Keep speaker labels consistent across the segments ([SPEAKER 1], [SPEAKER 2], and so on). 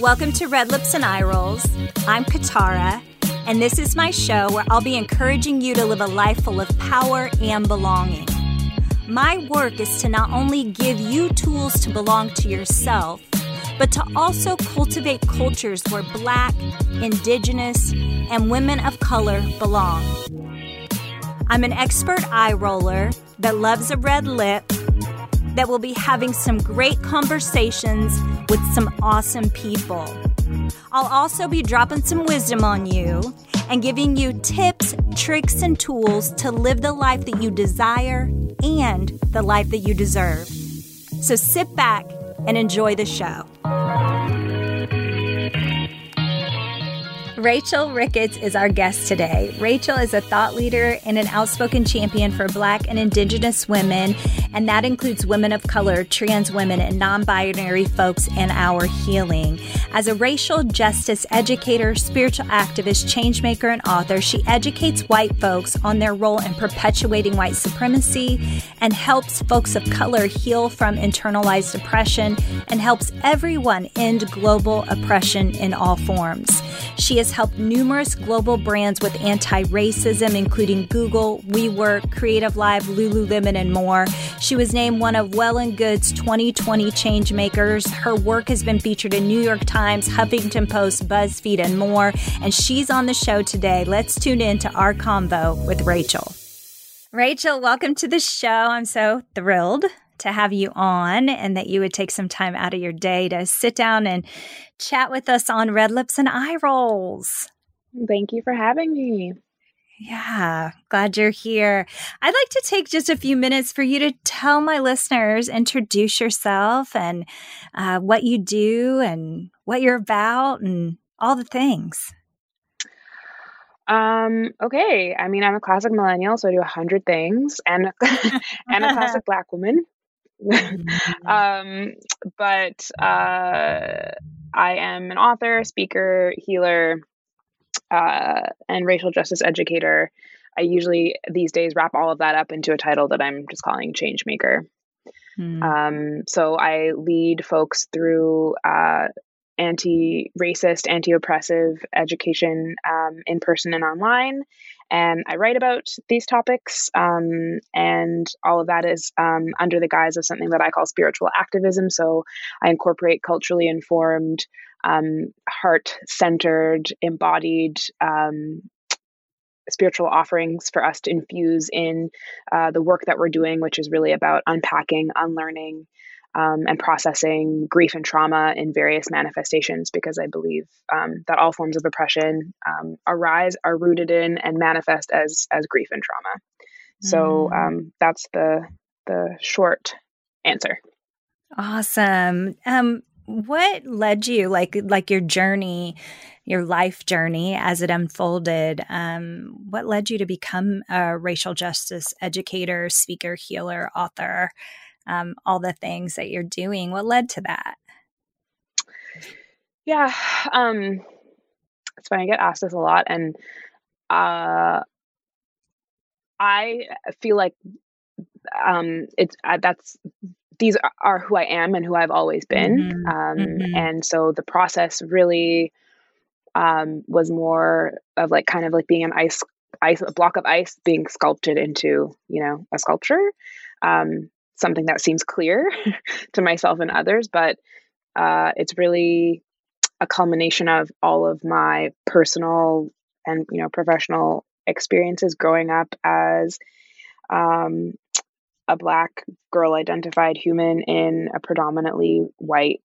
[SPEAKER 1] Welcome to Red Lips and Eye Rolls. I'm Katara, and this is my show where I'll be encouraging you to live a life full of power and belonging. My work is to not only give you tools to belong to yourself, but to also cultivate cultures where Black, Indigenous, and women of color belong. I'm an expert eye roller that loves a red lip that we'll be having some great conversations with some awesome people. I'll also be dropping some wisdom on you and giving you tips, tricks, and tools to live the life that you desire and the life that you deserve. So sit back and enjoy the show. Rachel Ricketts is our guest today. Rachel is a thought leader and an outspoken champion for Black and Indigenous women, and that includes women of color, trans women, and non binary folks in our healing. As a racial justice educator, spiritual activist, changemaker, and author, she educates white folks on their role in perpetuating white supremacy and helps folks of color heal from internalized oppression and helps everyone end global oppression in all forms. She has helped numerous global brands with anti racism, including Google, WeWork, Creative Live, Lululemon, and more. She was named one of Well and Good's 2020 Changemakers. Her work has been featured in New York Times, Huffington Post, BuzzFeed, and more. And she's on the show today. Let's tune in to our convo with Rachel. Rachel, welcome to the show. I'm so thrilled to have you on and that you would take some time out of your day to sit down and chat with us on Red Lips and Eye Rolls.
[SPEAKER 2] Thank you for having me.
[SPEAKER 1] Yeah, glad you're here. I'd like to take just a few minutes for you to tell my listeners, introduce yourself and uh, what you do and what you're about and all the things.
[SPEAKER 2] Um, okay. I mean, I'm a classic millennial, so I do a hundred things and, and a classic black woman. Mm-hmm. um, but uh, I am an author, speaker, healer, uh, and racial justice educator. I usually these days wrap all of that up into a title that I'm just calling Change Maker. Mm. Um, so I lead folks through uh, anti racist, anti oppressive education um, in person and online and I write about these topics. Um, and all of that is um, under the guise of something that I call spiritual activism. So I incorporate culturally informed, um, heart centered, embodied um, spiritual offerings for us to infuse in uh, the work that we're doing, which is really about unpacking, unlearning, um, and processing grief and trauma in various manifestations because I believe um, that all forms of oppression um, arise, are rooted in, and manifest as as grief and trauma. So mm. Um, that's the the short answer.
[SPEAKER 1] Awesome. Um, what led you like like your journey your life journey as it unfolded um, what led you to become a racial justice educator speaker healer author um, all the things that you're doing. What led to that?
[SPEAKER 2] Yeah, um, it's funny. I get asked this a lot, and uh, I feel like um, it's uh, that's these are who I am and who I've always been, mm-hmm. Um, mm-hmm. and so the process really um, was more of like kind of like being an ice ice a block of ice being sculpted into you know a sculpture um, something that seems clear to myself and others, but uh, it's really a culmination of all of my personal and you know professional experiences growing up as um, a black girl identified human in a predominantly white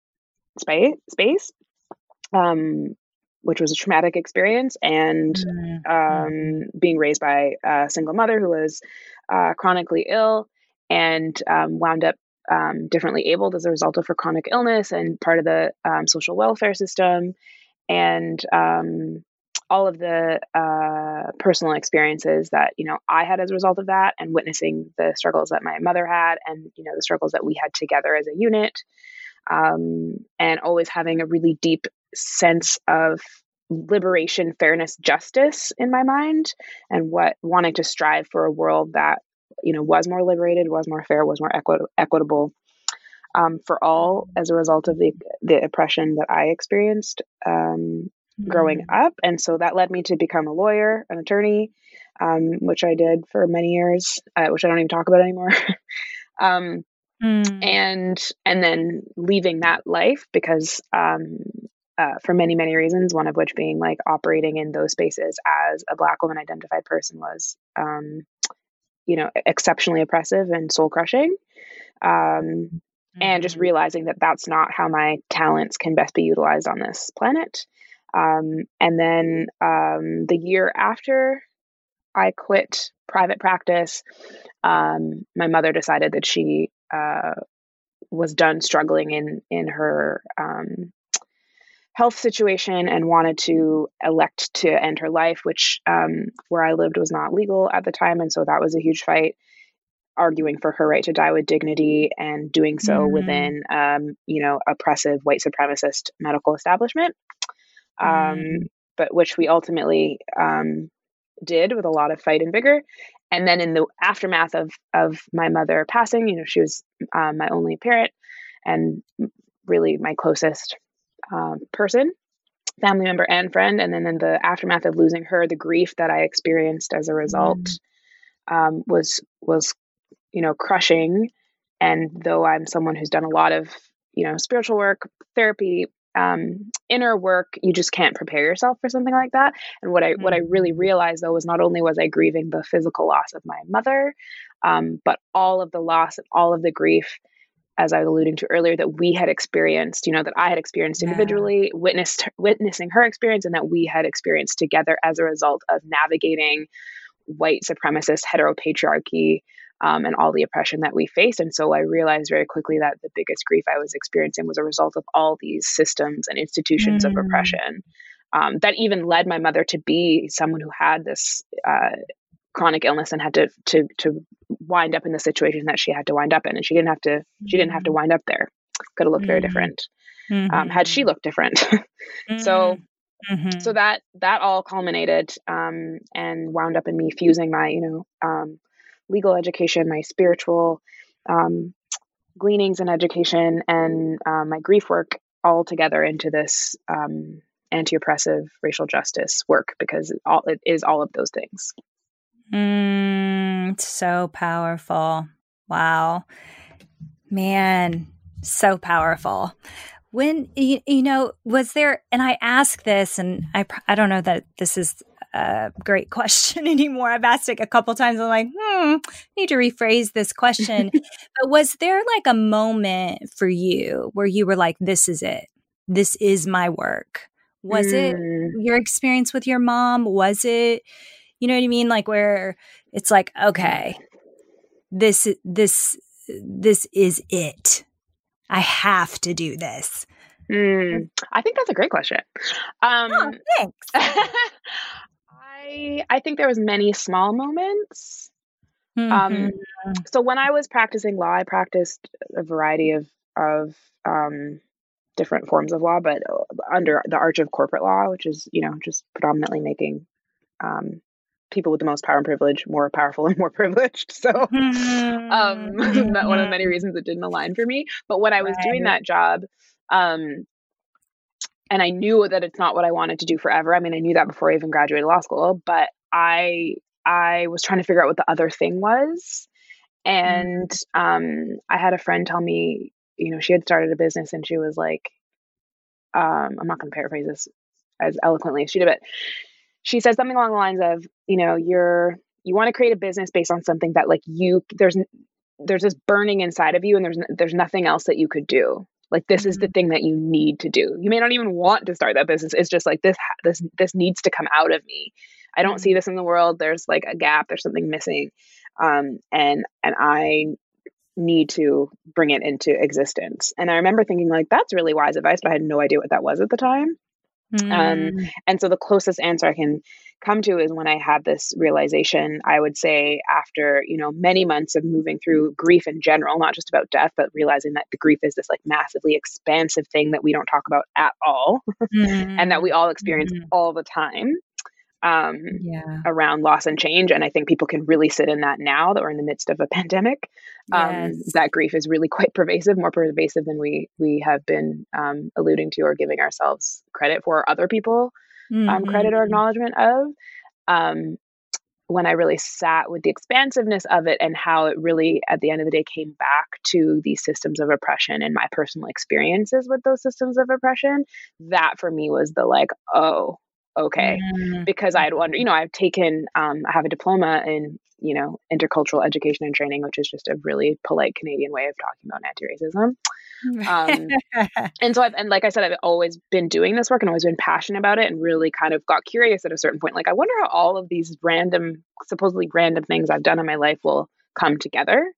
[SPEAKER 2] space space um, which was a traumatic experience and mm-hmm. um, being raised by a single mother who was uh, chronically ill and um, wound up um, differently abled as a result of her chronic illness and part of the um, social welfare system. And um, all of the uh, personal experiences that you know I had as a result of that and witnessing the struggles that my mother had and you know the struggles that we had together as a unit um, and always having a really deep sense of liberation fairness justice in my mind and what wanting to strive for a world that you know was more liberated was more fair was more equi- equitable um, for all as a result of the the oppression that i experienced um, mm-hmm. growing up and so that led me to become a lawyer an attorney um, which i did for many years uh, which i don't even talk about anymore um, mm. and and then leaving that life because um, uh, for many, many reasons, one of which being like operating in those spaces as a Black woman identified person was, um, you know, exceptionally oppressive and soul crushing. Um, mm-hmm. And just mm-hmm. realizing that that's not how my talents can best be utilized on this planet. Um, and then um, the year after I quit private practice, um, my mother decided that she uh, was done struggling in in her um, health situation and wanted to elect to end her life, which um, where I lived was not legal at the time. And so that was a huge fight, arguing for her right to die with dignity and doing so mm within, um, you know, oppressive white supremacist medical establishment. Um, mm But which we ultimately um, did with a lot of fight and vigor. And then in the aftermath of of my mother passing, you know, she was um, my only parent and really my closest um, person, family member, and friend. And then in the aftermath of losing her, the grief that I experienced as a result mm. um, was was you know crushing. And though I'm someone who's done a lot of you know spiritual work, therapy, um, inner work, you just can't prepare yourself for something like that. And what I mm. what I really mm. realized though was not only was I grieving the physical loss of my mother, um, but all of the loss and all of the grief as I was alluding to earlier, that we had experienced, you know, that I had experienced yeah. individually, witnessed witnessing her experience, and that we had experienced together as a result of navigating white supremacist heteropatriarchy um, and all the oppression that we faced. And so I realized very quickly that the biggest grief I was experiencing was a result of all these systems and institutions mm. of oppression. Um, that even led my mother to be someone who had this uh, chronic illness and had to to to wind up in the situation that she had to wind up in and she didn't have to she didn't have to mm-hmm. wind up there could have looked mm-hmm. very different mm-hmm. um, had she looked different mm-hmm. so mm-hmm. so that that all culminated um, and wound up in me fusing my you know um, legal education my spiritual um, gleanings and education and uh, my grief work all together into this um, anti-oppressive racial justice work because all it is all of those things
[SPEAKER 1] Mm, so powerful. Wow. Man, so powerful. When, you, you know, was there, and I ask this, and I, I don't know that this is a great question anymore. I've asked it a couple times. I'm like, hmm, need to rephrase this question. but was there like a moment for you where you were like, this is it? This is my work? Was mm. it your experience with your mom? Was it, you know what I mean? Like where it's like, okay, this this this is it. I have to do this.
[SPEAKER 2] Mm, I think that's a great question. Um,
[SPEAKER 1] oh, thanks.
[SPEAKER 2] I I think there was many small moments. Um, mm-hmm. Um, so when I was practicing law, I practiced a variety of of um, different forms of law, but uh, under the arch of corporate law, which is you know just predominantly making um, people with the most power and privilege more powerful and more privileged. So um, mm-hmm. that one of the many reasons it didn't align for me. But when I was doing that job, um, and I knew that it's not what I wanted to do forever. I mean, I knew that before I even graduated law school, but I I was trying to figure out what the other thing was. And mm-hmm. um, I had a friend tell me, you know, she had started a business and she was like, um, I'm not going to paraphrase this as eloquently as she did, but she says something along the lines of, you know, you're you want to create a business based on something that like you there's there's this burning inside of you and there's there's nothing else that you could do. Like this mm-hmm. is the mm-hmm. thing that you need to do. You may not even want to start that business. It's just like this this this needs to come out of me. I don't mm-hmm. see this in the world. There's like a gap. There's something missing, um, and and I need to bring it into existence. And I remember thinking like that's really wise advice, but I had no idea what that was at the time. Um, mm. Um, and so the closest answer I can come to is when I had this realization, I would say after, you know, many months of moving through grief in general, not just about death, but realizing that the grief is this like massively expansive thing that we don't talk about at all mm. and that we all experience mm. all the time. Um, yeah. around loss and change. And I think people can really sit in that now that we're in the midst of a pandemic. Um, yes. That grief is really quite pervasive, more pervasive than we we have been um, alluding to or giving ourselves credit for, other people mm-hmm. credit or mm-hmm. acknowledgement of. Um, when I really sat with the expansiveness of it and how it really, at the end of the day, came back to these systems of oppression and my personal experiences with those systems of oppression, that for me was the like, oh, okay. Mm-hmm. Because I had wondered, you know, I've taken, um, I have a diploma in, you know, intercultural education and training, which is just a really polite Canadian way of talking about anti racism. Um, and so I've, and like I said, I've always been doing this work and always been passionate about it and really kind of got curious at a certain point. Like, I wonder how all of these random, supposedly random things I've done in my life will come together.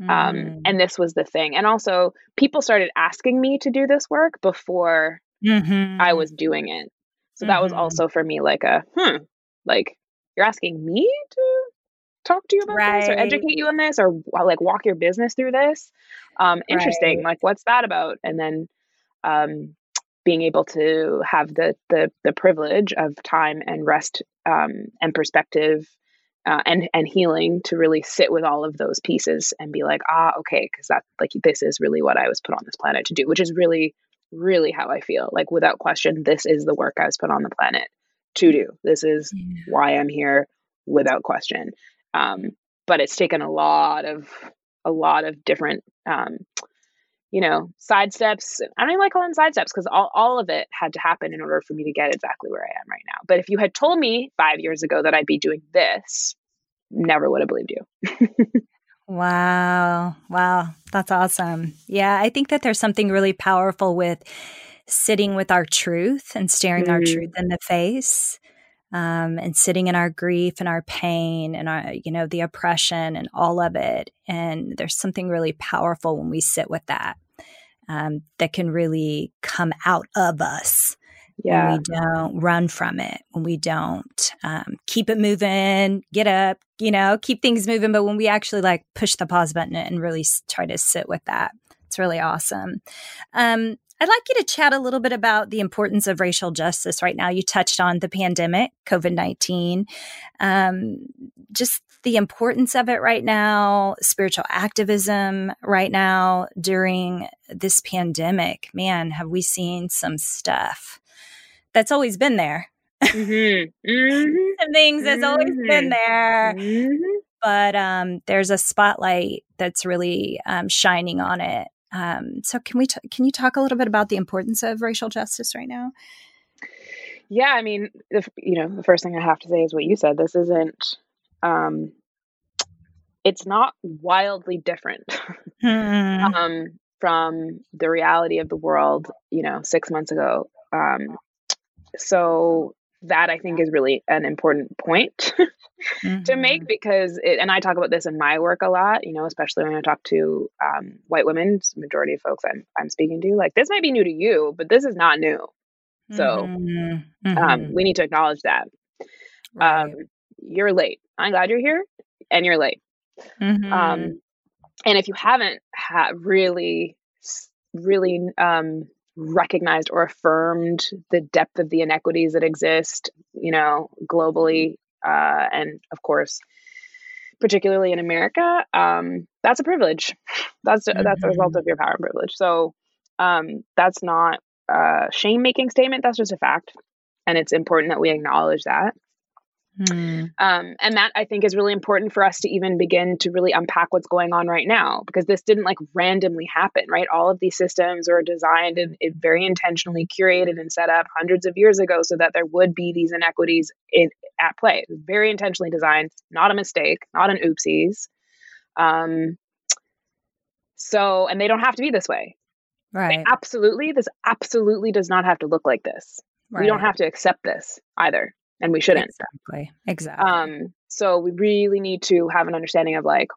[SPEAKER 2] Mm. Um, and this was the thing. And also, people started asking me to do this work before mm-hmm. I was doing it. So mm-hmm. that was mm-hmm. also for me like a, hmm, like you're asking me to talk to you about right. this or educate you on this or like walk your business through this um interesting right. like what's that about and then um being able to have the the the privilege of time and rest um and perspective uh, and and healing to really sit with all of those pieces and be like ah okay because that like this is really what I was put on this planet to do which is really really how I feel. Like without question this is the work I was put on the planet to do. This is yeah. why I'm here without question. Um, but it's taken a lot of a lot of different um, you know side steps. I don't even like calling them side steps because all, all of it had to happen in order for me to get exactly where i am right now. But if you had told me five years ago that i'd be doing this never would have believed you
[SPEAKER 1] wow wow that's awesome yeah i think that there's something really powerful with sitting with our truth and staring mm. our truth in the face um, and sitting in our grief and our pain and our, you know, the oppression and all of it. And there's something really powerful when we sit with that um, that can really come out of us. Yeah. When we don't run from it, when we don't um, keep it moving, get up, you know, keep things moving. But when we actually like push the pause button and really try to sit with that, it's really awesome. Um, I'd like you to chat a little bit about the importance of racial justice right now. You touched on the pandemic, COVID 19, um, just the importance of it right now, spiritual activism right now during this pandemic. Man, have we seen some stuff that's always been there. Mm-hmm. Mm-hmm. some things that's always been mm-hmm. there. Mm-hmm. But um, there's a spotlight that's really um, shining on it um, so can we t- can you talk a little bit about the importance of racial justice right now?
[SPEAKER 2] Yeah, I mean, if, you know, the first thing I have to say is what you said. This isn't. Um, it's not wildly different hmm. um, from the reality of the world. You know, six months ago. Um, so that I think is really an important point mm-hmm. to make mm-hmm. because it, and I talk about this in my work a lot, you know, especially when I talk to um, white women, majority of folks I'm, I'm speaking to, like this might be new to you, but this is not new. So mm-hmm. Um, mm-hmm. we need to acknowledge that. Right. Um, you're late. I'm glad you're here and you're late. Mm-hmm. Um, and if you haven't ha- really, really um, recognized or affirmed the depth of the inequities that exist, you know, globally, uh, and of course, particularly in America, um, that's a privilege. That's mm-hmm. that's a result of your power and privilege. So um, that's not a shame making statement. That's just a fact, and it's important that we acknowledge that. Mm. Um, and that I think is really important for us to even begin to really unpack what's going on right now because this didn't like randomly happen, right? All of these systems are designed and very intentionally curated and set up hundreds of years ago so that there would be these inequities in at play. Very intentionally designed, not a mistake, not an oopsies. Um, so, and they don't have to be this way.
[SPEAKER 1] Right. They
[SPEAKER 2] absolutely, this absolutely does not have to look like this. Right. We don't have to accept this either and we shouldn't.
[SPEAKER 1] Exactly. Exactly.
[SPEAKER 2] Um, so we really need to have an understanding of like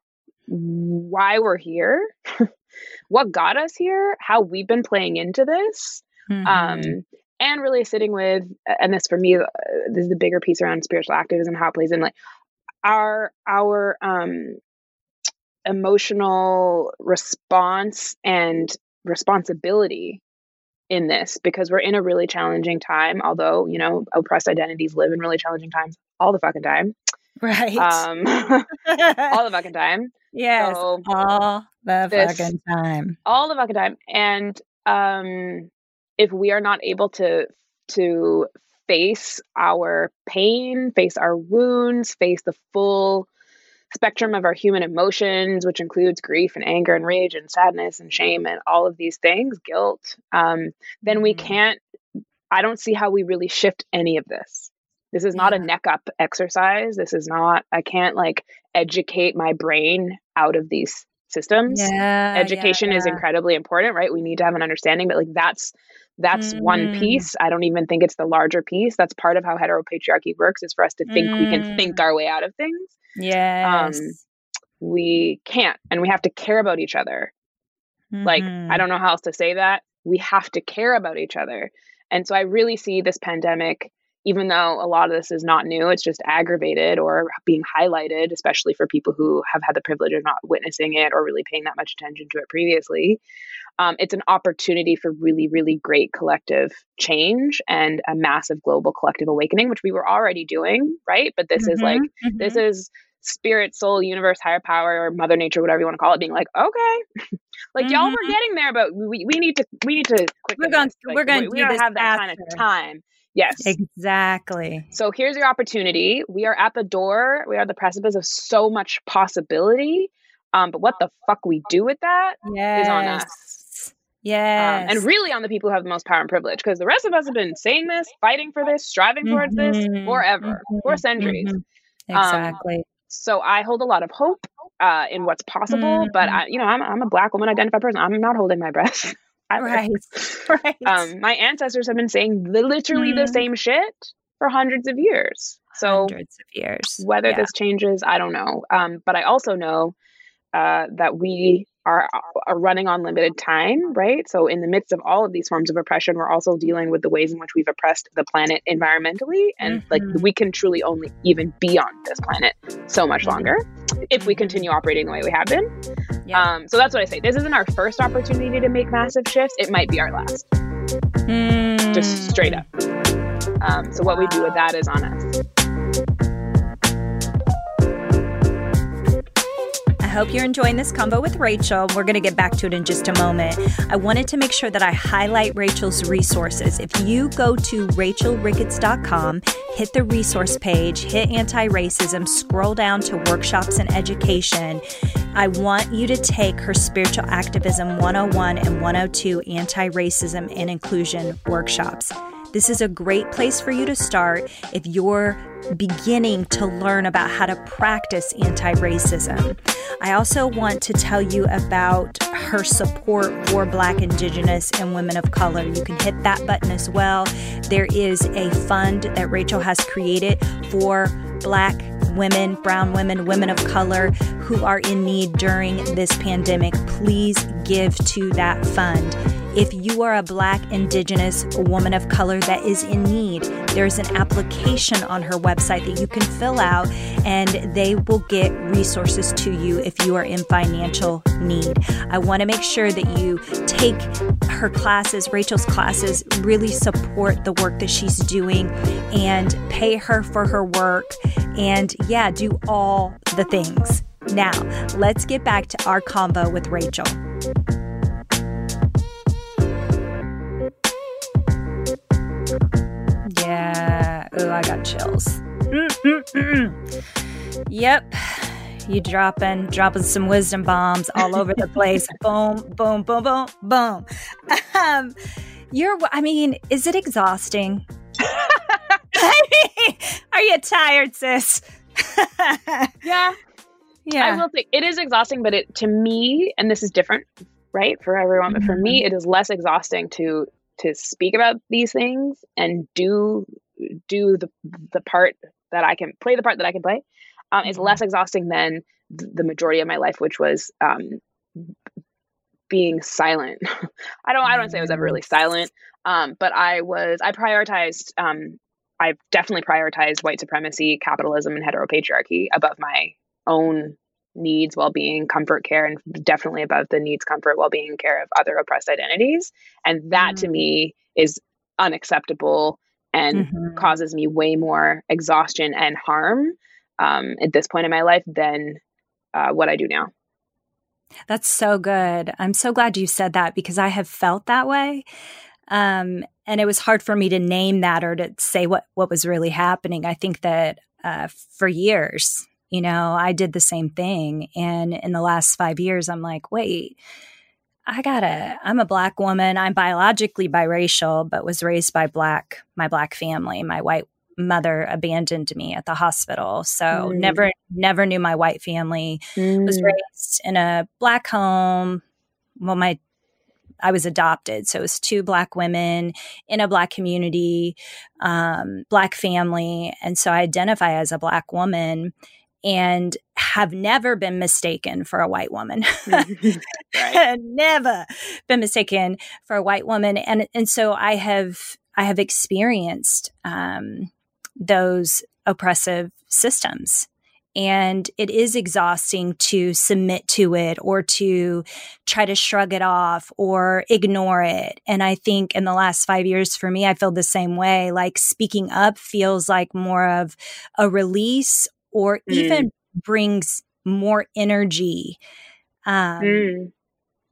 [SPEAKER 2] why we're here, what got us here, how we've been playing into this. Mm-hmm. Um, and really sitting with, and this for me, uh, this is the bigger piece around spiritual activism, how it plays in like our, our, um, emotional response and responsibility in this because we're in a really challenging time. Although, you know, oppressed identities live in really challenging times all the fucking time.
[SPEAKER 1] Right.
[SPEAKER 2] Um, all the fucking time.
[SPEAKER 1] Yes. So all the this, fucking time.
[SPEAKER 2] All the fucking time. And um, if we are not able to to face our pain, face our wounds, face the full spectrum of our human emotions, which includes grief and anger and rage and sadness and shame and all of these things, guilt, um, then we mm-hmm. can't, I don't see how we really shift any of this. This is not a neck up exercise. This is not, I can't like educate my brain out of these systems.
[SPEAKER 1] Yeah,
[SPEAKER 2] Education
[SPEAKER 1] yeah, yeah.
[SPEAKER 2] is incredibly important, right? We need to have an understanding, but like that's that's mm. one piece. I don't even think it's the larger piece. That's part of how heteropatriarchy works is for us to think mm. we can think mm. our way out of things.
[SPEAKER 1] Yes. Um,
[SPEAKER 2] we can't and we have to care about each other. Mm-hmm. Like, I mm-hmm. don't know how else to say that. We have to care about each other. And so I really see this pandemic even though a lot of this is not new, it's just aggravated or being highlighted, especially for people who have had the privilege of not witnessing it or really paying that much attention to it previously. Um, it's an opportunity for really, really great collective change and a massive global collective awakening, which we were already doing, right? But this mm-hmm, is like, mm-hmm. this is spirit, soul, universe, higher power, or mother nature, whatever you want to call it, being like, okay, like mm-hmm. y'all were mm-hmm. getting there, but we, we need to we need to
[SPEAKER 1] we're going like, we're going
[SPEAKER 2] we, we don't have that after. kind of time. Yes.
[SPEAKER 1] Exactly.
[SPEAKER 2] So here's your opportunity. We are at the door. We are the precipice of so much possibility. Um, but what the fuck we do with that
[SPEAKER 1] yes.
[SPEAKER 2] is on us.
[SPEAKER 1] Yes.
[SPEAKER 2] Um, and really on the people who have the most power and privilege. Because the rest of us have been saying this, fighting for this, striving mm-hmm. towards this forever, mm-hmm. for centuries.
[SPEAKER 1] Mm-hmm. Exactly. Um,
[SPEAKER 2] so I hold a lot of hope uh, in what's possible, but I, you know, I'm, I'm a black woman identified person. I'm not holding my breath.
[SPEAKER 1] Right.
[SPEAKER 2] right. Um, my ancestors have been saying literally mm. the same shit for hundreds of years. So
[SPEAKER 1] hundreds of years.
[SPEAKER 2] Whether yeah. this changes, I don't know. Um, but I also know uh, that we are, are running on limited time, right? So, in the midst of all of these forms of oppression, we're also dealing with the ways in which we've oppressed the planet environmentally. And mm-hmm. like we can truly only even be on this planet so much mm-hmm. longer if we continue operating the way we have been. Yeah. Um, so, that's what I say. This isn't our first opportunity to make massive shifts, it might be our last. Mm. Just straight up. Um, so, what we do with that is on us.
[SPEAKER 1] Hope you're enjoying this combo with Rachel. We're going to get back to it in just a moment. I wanted to make sure that I highlight Rachel's resources. If you go to rachelricketts.com, hit the resource page, hit anti racism, scroll down to workshops and education. I want you to take her Spiritual Activism 101 and 102 anti racism and inclusion workshops. This is a great place for you to start if you're beginning to learn about how to practice anti racism. I also want to tell you about her support for Black, Indigenous, and women of color. You can hit that button as well. There is a fund that Rachel has created for Black women, brown women, women of color who are in need during this pandemic. Please give to that fund. If you are a Black, Indigenous woman of color that is in need, there's an application on her website that you can fill out and they will get resources to you if you are in financial need. I want to make sure that you take her classes, Rachel's classes, really support the work that she's doing and pay her for her work and, yeah, do all the things. Now, let's get back to our convo with Rachel. Yeah. Oh, I got chills. Yep. You dropping, dropping some wisdom bombs all over the place. boom, boom, boom, boom, boom. Um, you're. I mean, is it exhausting? Are you tired, sis?
[SPEAKER 2] yeah. Yeah. I will say it is exhausting, but it to me, and this is different, right, for everyone, but for me, mm-hmm. it is less exhausting to to speak about these things and do do the the part that I can play the part that I can play um, is mm-hmm. less exhausting than the majority of my life, which was um, being silent. I don't I don't say I was ever really silent, um, but I was I prioritized um, I definitely prioritized white supremacy, capitalism, and heteropatriarchy above my own needs, well being, comfort, care, and definitely above the needs, comfort, well being, care of other oppressed identities. And that mm-hmm. to me is unacceptable and mm-hmm. causes me way more exhaustion and harm um, at this point in my life than uh, what I do now.
[SPEAKER 1] That's so good. I'm so glad you said that because I have felt that way. Um, and it was hard for me to name that or to say what, what was really happening. I think that uh, for years, you know, I did the same thing. And in the last five years, I'm like, wait, I gotta, I'm a black woman. I'm biologically biracial, but was raised by black, my black family. My white mother abandoned me at the hospital. So mm. never, never knew my white family. Mm. Was raised in a black home. Well, my I was adopted. So it was two black women in a black community, um, black family. And so I identify as a black woman and have never been mistaken for a white woman. never been mistaken for a white woman. And and so I have I have experienced um, those oppressive systems and it is exhausting to submit to it or to try to shrug it off or ignore it. And I think in the last five years for me, I feel the same way. Like speaking up feels like more of a release or mm. even brings more energy. Um, mm.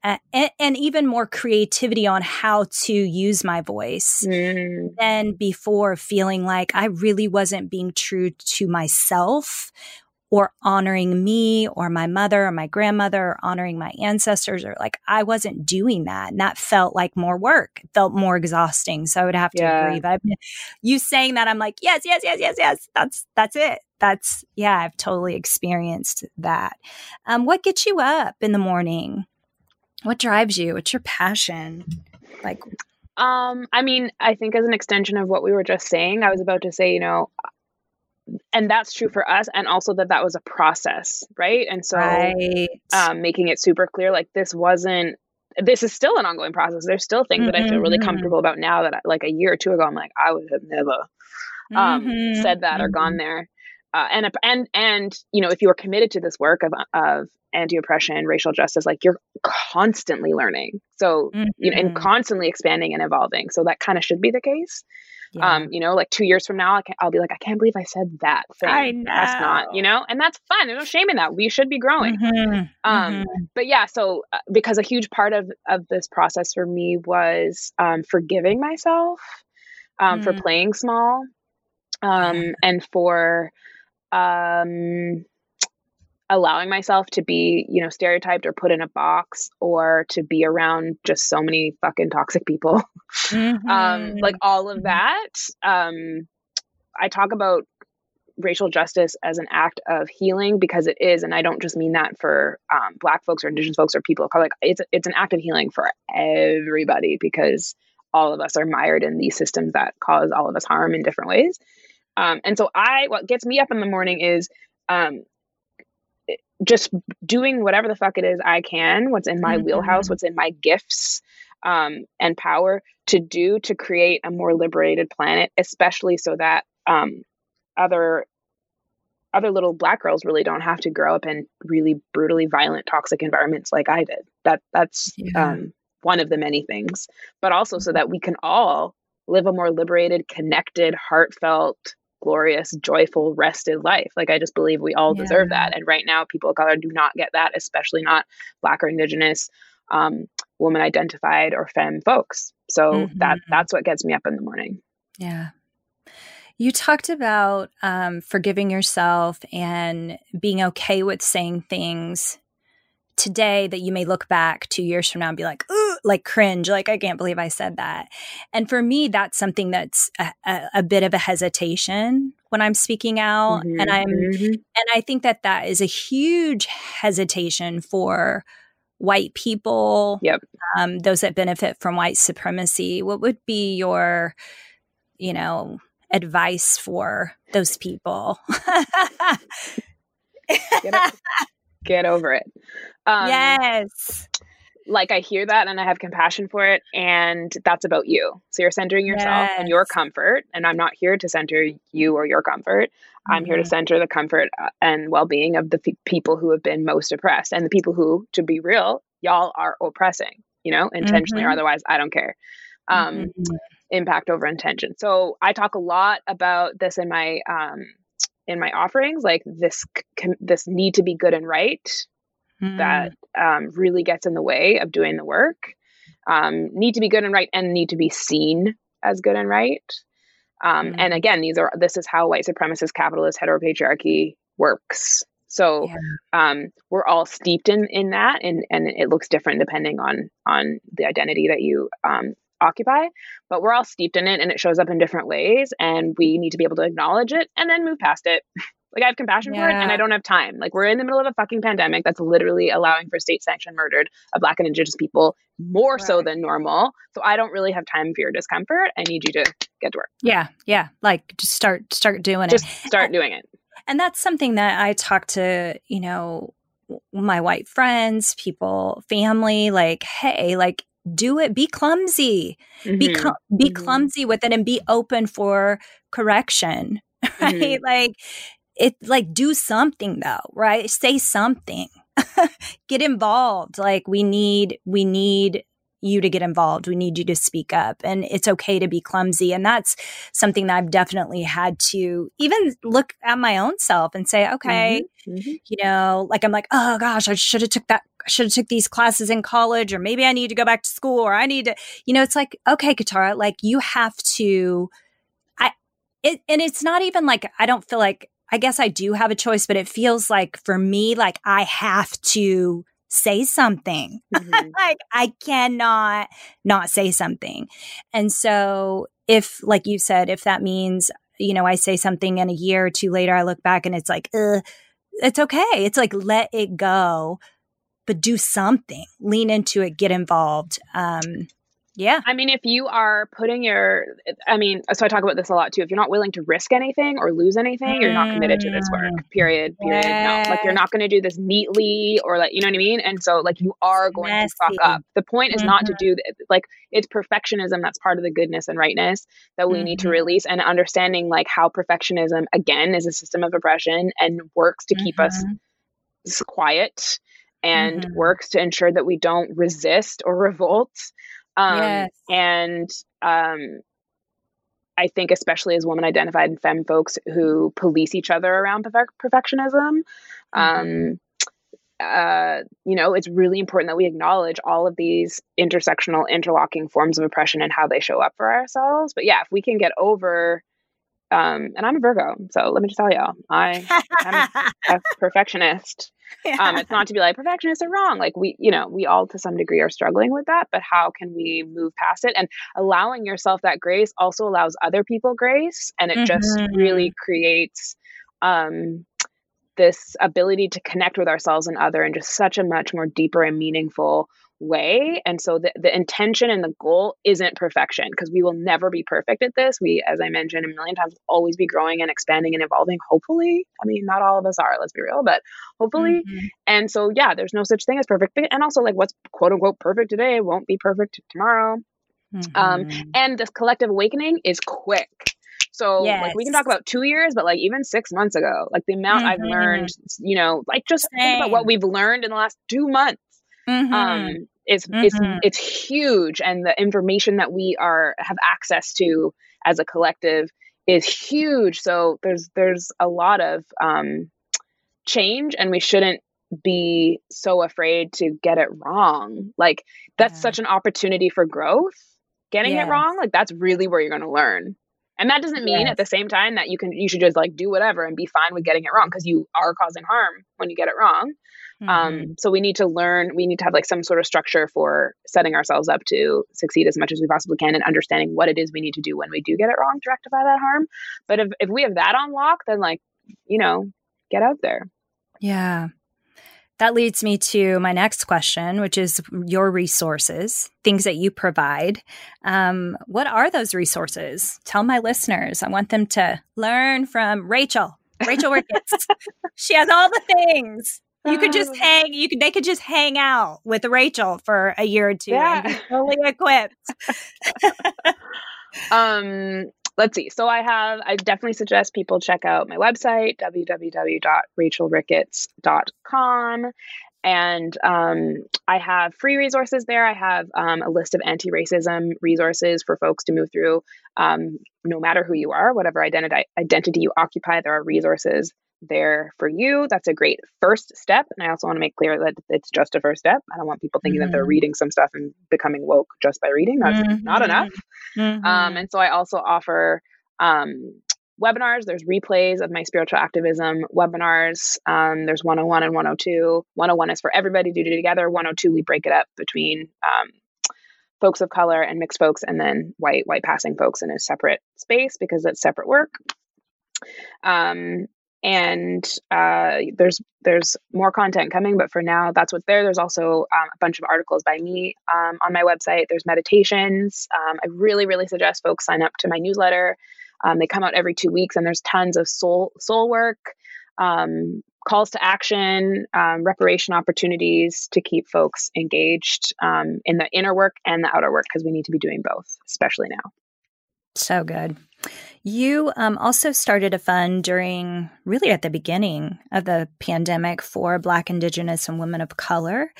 [SPEAKER 1] and, and, even more creativity on how to use my voice mm. than before feeling like I really wasn't being true to myself or honoring me or my mother or my grandmother or honoring my ancestors or like I wasn't doing that. And that felt like more work. It felt more exhausting. So I would have to yeah. agree. But you saying that, I'm like, yes, yes, yes, yes, yes. That's that's it. That's yeah, I've totally experienced that. Um, what gets you up in the morning? What drives you? What's your passion? Like
[SPEAKER 2] um, I mean, I think as an extension of what we were just saying, I was about to say, you know, and that's true for us and also that that was a process right and so right. Um, making it super clear like this wasn't this is still an ongoing process there's still things mm-hmm. that i feel really mm-hmm. comfortable about now that I, like a year or two ago i'm like i would have never um, mm-hmm. said that or gone mm-hmm. there uh, and and and you know if you are committed to this work of of anti-oppression racial justice like you're constantly learning so you know and mm-hmm. constantly expanding and evolving so that kind of should be the case yeah. Um, you know, like two years from now, I will be like, I can't believe I said that thing. I know. That's not, you know, and that's fun. There's no shame in that. We should be growing. Mm-hmm. Um, mm-hmm. but yeah, so uh, because a huge part of of this process for me was um, forgiving myself um, for playing small, um, and for um allowing myself to be, you know, stereotyped or put in a box or to be around just so many fucking toxic people. Mm-hmm. um, like all of mm-hmm. that. Um, I talk about racial justice as an act of healing because it is, and I don't just mean that for um, Black folks or Indigenous folks or people of color. Like it's it's an act of healing for everybody because all of us are mired in these systems that cause all of us harm in different ways. Um, and so I, what gets me up in the morning is um, just doing whatever the fuck it is I can, what's in my mm-hmm. wheelhouse, what's in my gifts um, and power to do to create a more liberated planet, especially so that um, other other little black girls really don't have to grow up in really brutally violent, toxic environments like I did. That that's yeah. um, one of the many things, but also so that we can all live a more liberated, connected, heartfelt, glorious, joyful, rested life. Like I just believe we all yeah. deserve that. And right now, people of color do not get that, especially not Black or Indigenous, um, woman identified or femme folks. So mm-hmm. that that's what gets me up in the morning.
[SPEAKER 1] Yeah. You talked about um, forgiving yourself and being okay with saying things today that you may look back two years from now and be like, ooh, like cringe, like I can't believe I said that. And for me, that's something that's a, a, a bit of a hesitation when I'm speaking out, mm-hmm, and I'm, mm-hmm. and I think that that is a huge hesitation for white people,
[SPEAKER 2] yep,
[SPEAKER 1] um, those that benefit from white supremacy. What would be your, you know, advice for those people?
[SPEAKER 2] get, get over it.
[SPEAKER 1] Um, yes.
[SPEAKER 2] Like I hear that and I have compassion for it and that's about you. So you're centering yourself yes. and your comfort and I'm not here to center you or your comfort. Mm-hmm. I'm here to mm-hmm. center the comfort uh, and well-being of the people who have been most oppressed and the people who to be real, y'all are oppressing, you know, intentionally mm-hmm. or otherwise, I don't care. Um mm-hmm. impact over intention. So I talk a lot about this in my um in my offerings like this this need to be good and right mm. that um, really gets in the way of doing the work. Um, need to be good and right, and need to be seen as good and right. Um, mm. And again, these are this is how white supremacist capitalist heteropatriarchy works. So yeah. um, we're all steeped in in that, and and it looks different depending on on the identity that you um, occupy. But we're all steeped in it, and it shows up in different ways, and we need to be able to acknowledge it and then move past it. Like I have compassion yeah. for it and I don't have time. Like we're in the middle of a fucking pandemic that's literally allowing for state sanctioned murdered of black and indigenous people more right. so than normal. So I don't really have time for your discomfort. I need you to get to work.
[SPEAKER 1] Yeah. Yeah. Like just start start doing
[SPEAKER 2] just
[SPEAKER 1] it.
[SPEAKER 2] Just start doing it.
[SPEAKER 1] And that's something that I talk to, you know, my white friends, people, family, like, hey, like do it be clumsy mm-hmm. be, cl- be mm-hmm. clumsy with it and be open for correction right mm-hmm. like it like do something though, right? Say something. get involved. Like we need we need you to get involved. We need you to speak up. And it's okay to be clumsy. And that's something that I've definitely had to even look at my own self and say, okay, mm-hmm. Mm-hmm. you know, like I'm like, oh gosh, I should have took that I should have took these classes in college or maybe I need to go back to school or I need to, you know, it's like, okay, Katara, like you have to I it and it's not even like I don't feel like I guess I do have a choice, but it feels like for me, like I have to say something. Mm-hmm. like I cannot not say something. And so if, like you said, if that means, you know, I say something and a year or two later I look back and it's like, it's okay. It's like, let it go, but do something, lean into it, get involved. Um, yeah.
[SPEAKER 2] I mean, if you are putting your, I mean, so I talk about this a lot too. If you're not willing to risk anything or lose anything, you're not committed to this work, mm. period. Period. Yes. No, like you're not going to do this neatly or like, you know what I mean? And so, like, you are going Messy. to fuck up. The point is mm-hmm. not to mm-hmm. do, like, it's perfectionism that's part of the goodness and rightness that we mm-hmm. need to mm-hmm. release and understanding, like, how perfectionism, again, is a system of oppression and works to mm-hmm. keep us mm-hmm. quiet and works to ensure that we don't resist or revolt um, yes. And um, I think, especially as women identified and femme folks who police each other around perfectionism, mm-hmm. um, uh, you know, it's really important that we acknowledge all of these intersectional, interlocking forms of oppression and how they show up for ourselves. But yeah, if we can get over, um, and I'm a Virgo, so let me just tell y'all, I am a perfectionist. Yeah. Um, it's not to be like perfectionists are wrong. Like we, you know, we all to some degree are struggling with that, but how can we move past it? And allowing yourself that grace also allows other people grace, and it mm-hmm. just really creates um, this ability to connect with ourselves and other in just such a much more deeper and meaningful way. And so the, the intention and the goal isn't perfection because we will never be perfect at this. We, as I mentioned a million times, always be growing and expanding and evolving. Hopefully, I mean, not all of us are, let's be real, but hopefully. Mm-hmm. And so, yeah, there's no such thing as perfect. And also, like, what's quote unquote perfect today won't be perfect tomorrow. Um, mm-hmm. Um, and this collective awakening is quick. So yes. like we can talk about two years, but like even six months ago, like the amount mm-hmm. I've learned, you know, like just Same. think about what we've learned in the last two months mm-hmm. um, is mm-hmm. is it's huge, and the information that we are have access to as a collective is huge. So there's there's a lot of um, change, and we shouldn't be so afraid to get it wrong. Like that's yeah. such an opportunity for growth. Getting yes. it wrong, like that's really where you're going to learn. And that doesn't mean yes. at the same time that you can you should just like do whatever and be fine with getting it wrong because you are causing harm when you get it wrong. Um, mm-hmm. Um, so we need to learn, we need to have like some sort of structure for setting ourselves up to succeed as much as we possibly can and understanding what it is we need to do when we do get it wrong to rectify that harm. But if, if we have that on lock, then like, you know, get out there.
[SPEAKER 1] Yeah. That leads me to my next question, which is your resources, things that you provide. Um, what are those resources? Tell my listeners. I want them to learn from Rachel. Rachel Ricketts. she has all the things. You could just hang. You could. They could just hang out with Rachel for a year or two yeah. and be fully equipped.
[SPEAKER 2] um, let's see. So I have. I definitely suggest people check out my website www.rachelricketts.com. And um, I have free resources there. I have um, a list of anti racism resources for folks to move through. Um, no matter who you are, whatever identity, identity you occupy, there are resources there for you. That's a great first step. And I also want to make clear that it's just a first step. I don't want people thinking mm-hmm. that they're mm-hmm. reading some stuff and becoming woke just by reading. That's mm-hmm. not enough. Mm-hmm. Um, and so I also offer um, webinars. There's replays of my spiritual activism webinars. Um, there's 101 and 102. 101 is for everybody to do together. 102, we break it up between um, folks of color and mixed folks and then white white passing folks in a separate space because it's separate work um, and uh, there's there's more content coming but for now that's what's there. There's also um, a bunch of articles by me um, on my website. There's meditations. Um, i really really suggest folks sign up to my newsletter. Um, they come out every two weeks and there's tons of soul soul work um, calls to action um, reparation opportunities to keep folks engaged in the inner work and the outer work because we need to be doing both especially now.
[SPEAKER 1] So good you um, also started a fund during really at the beginning of the pandemic for Black, Indigenous, and women of color.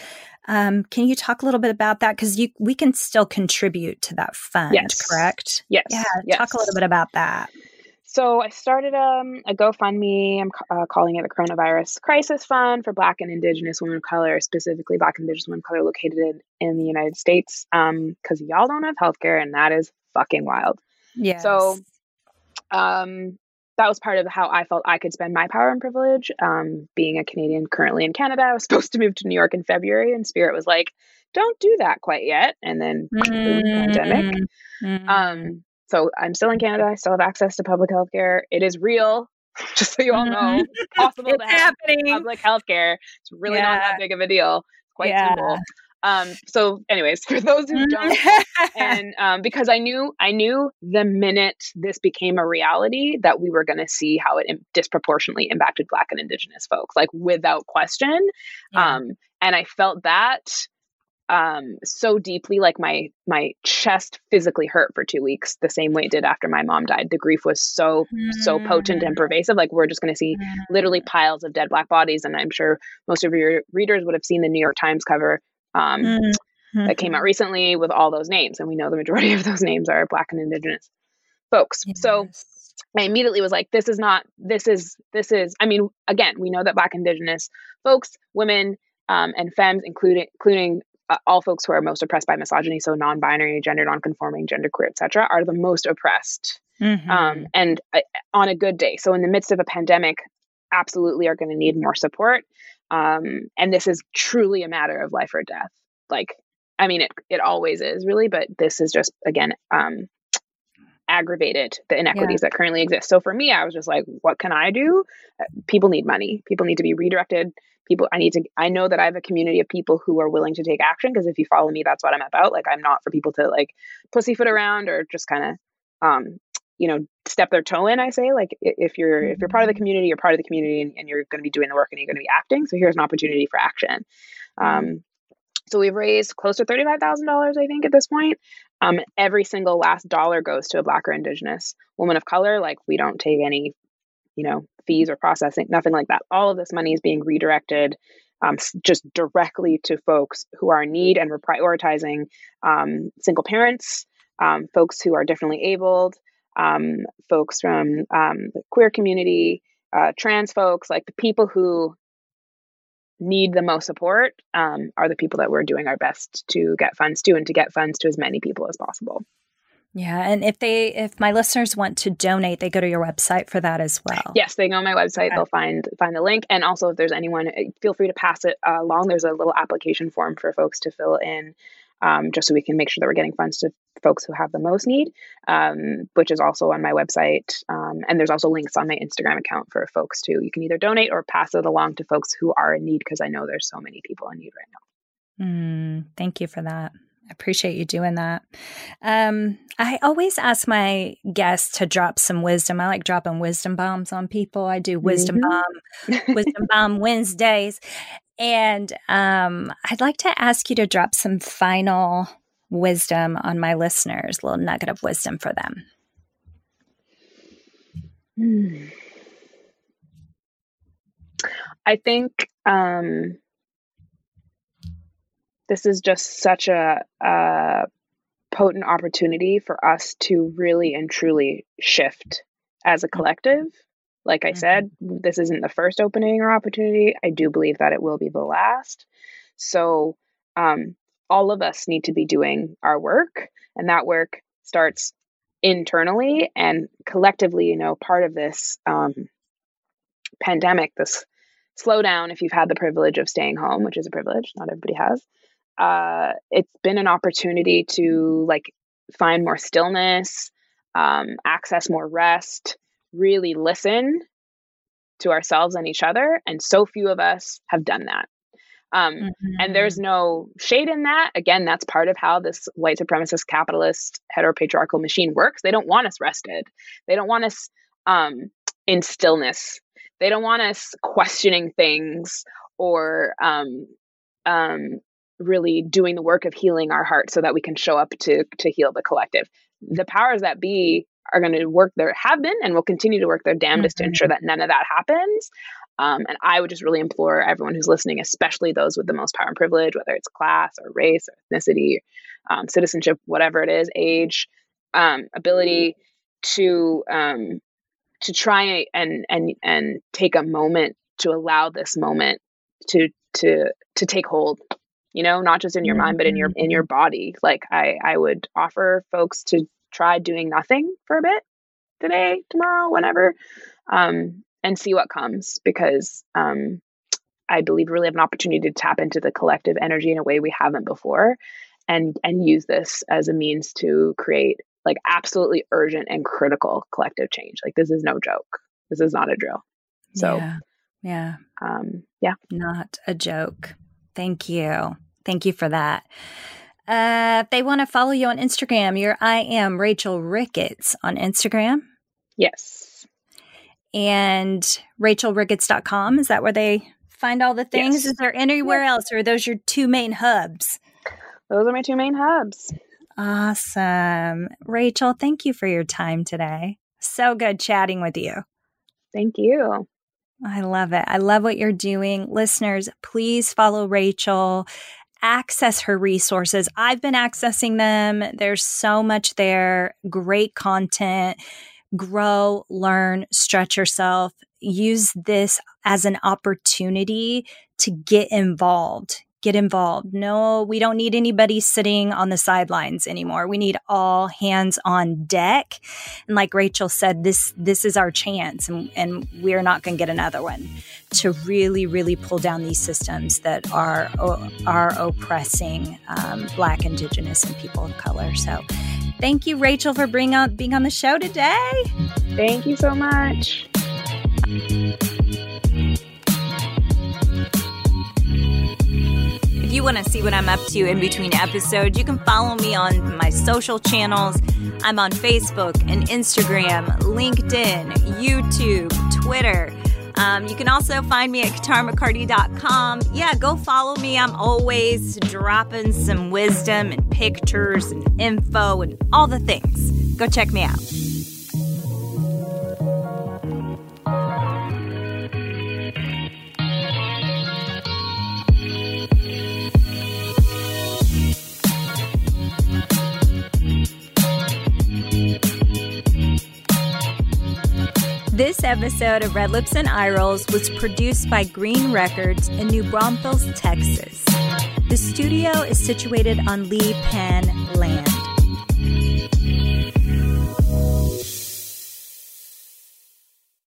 [SPEAKER 1] Um, can you talk a little bit about that? Because we can still contribute to that fund,
[SPEAKER 2] yes.
[SPEAKER 1] correct?
[SPEAKER 2] Yes.
[SPEAKER 1] Yeah.
[SPEAKER 2] Yes.
[SPEAKER 1] Talk a little bit about that.
[SPEAKER 2] So I started um, a GoFundMe. I'm uh, calling it the Coronavirus Crisis Fund for Black and Indigenous women of color, specifically Black and Indigenous women of color located in, in the United States, because um, y'all don't have healthcare, and that is fucking wild.
[SPEAKER 1] Yeah.
[SPEAKER 2] So um, that was part of how I felt I could spend my power and privilege. Um, being a Canadian currently in Canada, I was supposed to move to New York in February, and Spirit was like, "Don't do that quite yet." And then mm-hmm. pandemic. Mm-hmm. Um, so I'm still in Canada. I still have access to public health care. It is real, just so you all know. Mm-hmm. It's possible
[SPEAKER 1] it's
[SPEAKER 2] to have
[SPEAKER 1] happening.
[SPEAKER 2] public health care. It's really yeah. not that big of a deal. It's quite yeah. simple. Um, so anyways, for those who don't, and um, because I knew, I knew the minute this became a reality that we were going to see how it Im- disproportionately impacted Black and Indigenous folks, like without question. Yeah. Um, and I felt that um, so deeply, like my my chest physically hurt for two weeks, the same way it did after my mom died. The grief was so mm. so potent and mm. pervasive. Like we're just going to see mm. literally piles of dead black bodies, and I'm sure most of your readers would have seen the New York Times cover um, mm-hmm. that came out recently with all those names. And we know the majority of those names are Black and Indigenous folks. Yes. So I immediately was like, this is not, this is, this is, I mean, again, we know that Black Indigenous folks, women, um, and femmes, including, including uh, all folks who are most oppressed by misogyny, so non-binary, gender non-conforming, genderqueer, etc., are the most oppressed. Mm-hmm. Um, and uh, on a good day, so in the midst of a pandemic, absolutely are going to need more support. Um, and this is truly a matter of life or death. Like, I mean, it, it always is really, but this is just, again, um, aggravated the inequities yeah. that currently exist. So for me, I was just like, what can I do? Uh, people need money. People need to be redirected. People, I need to, I know that I have a community of people who are willing to take action because if you follow me, that's what I'm about. Like, I'm not for people to like pussyfoot around or just kind of, um, you know step their toe in i say like if you're if you're part of the mm-hmm. community you're part of the community and, and you're going to be doing the work and you're going to be acting so here's an opportunity for action um, mm-hmm. so we've raised close to $35000 i think at this point um, every single last dollar goes to a black or indigenous woman of color like we don't take any you know fees or processing nothing like that all of this money is being redirected um, just directly to folks who are in need and we're prioritizing um, single parents um, folks who are differently abled um, folks from um, the queer community, uh, trans folks, like the people who need the most support um, are the people that we're doing our best to get funds to and to get funds to as many people as possible.
[SPEAKER 1] Yeah, and if they if my listeners want to donate, they go to your website for that as well.
[SPEAKER 2] Yes, they go on my website. They'll find find the link, and also if there's anyone, eh, feel free to pass it uh, along. There's a little application form for folks to fill in um, just so we can make sure that we're getting funds to folks who have the most need, um, which is also on my website. Um, and there's also links on my Instagram account for folks to, you can either donate or pass it along to folks who are in need because I know there's so many people in need right now.
[SPEAKER 1] Mm, thank you for that. I appreciate you doing that. Um, I always ask my guests to drop some wisdom. I like dropping wisdom bombs on people. I do wisdom mm-hmm. bomb, wisdom bomb Wednesdays. And um, I'd like to ask you to drop some final wisdom on my listeners, a little nugget of wisdom for them.
[SPEAKER 2] I think um, this is just such a, a potent opportunity for us to really and truly shift as a collective. Like I said, mm-hmm. this isn't the first opening or opportunity. I do believe that it will be the last. So, um, all of us need to be doing our work, and that work starts internally and collectively. You know, part of this um, pandemic, this slowdown, if you've had the privilege of staying home, which is a privilege, not everybody has, uh, it's been an opportunity to like find more stillness, um, access more rest, really listen to ourselves and each other. And so few of us have done that. Um, mm-hmm. And there's no shade in that. Again, that's part of how this white supremacist, capitalist, heteropatriarchal machine works. They don't want us rested. They don't want us um, in stillness. They don't want us questioning things or um, um, really doing the work of healing our heart so that we can show up to to heal the collective. The powers that be are going to work their have been and will continue to work their damnedest mm-hmm. to ensure that none of that happens. Um, and I would just really implore everyone who's listening, especially those with the most power and privilege, whether it's class or race or ethnicity, um, citizenship, whatever it is, age, um, ability to um, to try and and and take a moment to allow this moment to to to take hold you know not just in your mind but in your in your mm-hmm. body like i i would offer folks to try doing nothing for a bit today tomorrow whenever um and see what comes because um i believe we really have an opportunity to tap into the collective energy in a way we haven't before and and use this as a means to create like absolutely urgent and critical collective change. Like this is no joke. This is not a drill. So
[SPEAKER 1] yeah. Yeah.
[SPEAKER 2] um yeah.
[SPEAKER 1] Not a joke. Thank you. Thank you for that. Uh, if they want to follow you on Instagram, you're I am Rachel Ricketts on Instagram.
[SPEAKER 2] Yes.
[SPEAKER 1] And rachelricketts.com. Is that where they find all the things? Yes. Is there anywhere yes. else, or are those your two main hubs?
[SPEAKER 2] Those are my two main hubs.
[SPEAKER 1] Awesome. Rachel, thank you for your time today. So good chatting with you.
[SPEAKER 2] Thank you.
[SPEAKER 1] I love it. I love what you're doing. Listeners, please follow Rachel. Access her resources. I've been accessing them. There's so much there. Great content. Grow, learn, stretch yourself. Use this as an opportunity to get involved get involved. No, we don't need anybody sitting on the sidelines anymore. We need all hands on deck. And like Rachel said, this this is our chance and, and we're not going to get another one to really, really pull down these systems that are are oppressing um, Black, Indigenous, and people of color. So thank you, Rachel, for bringing on, being on the show today.
[SPEAKER 2] Thank you so much.
[SPEAKER 1] You want to see what I'm up to in between episodes, you can follow me on my social channels. I'm on Facebook and Instagram, LinkedIn, YouTube, Twitter. Um, you can also find me at katarmccarty.com. Yeah, go follow me. I'm always dropping some wisdom and pictures and info and all the things. Go check me out. This episode of Red Lips and Eye Rolls was produced by Green Records in New Braunfels, Texas. The studio is situated on Lipan land.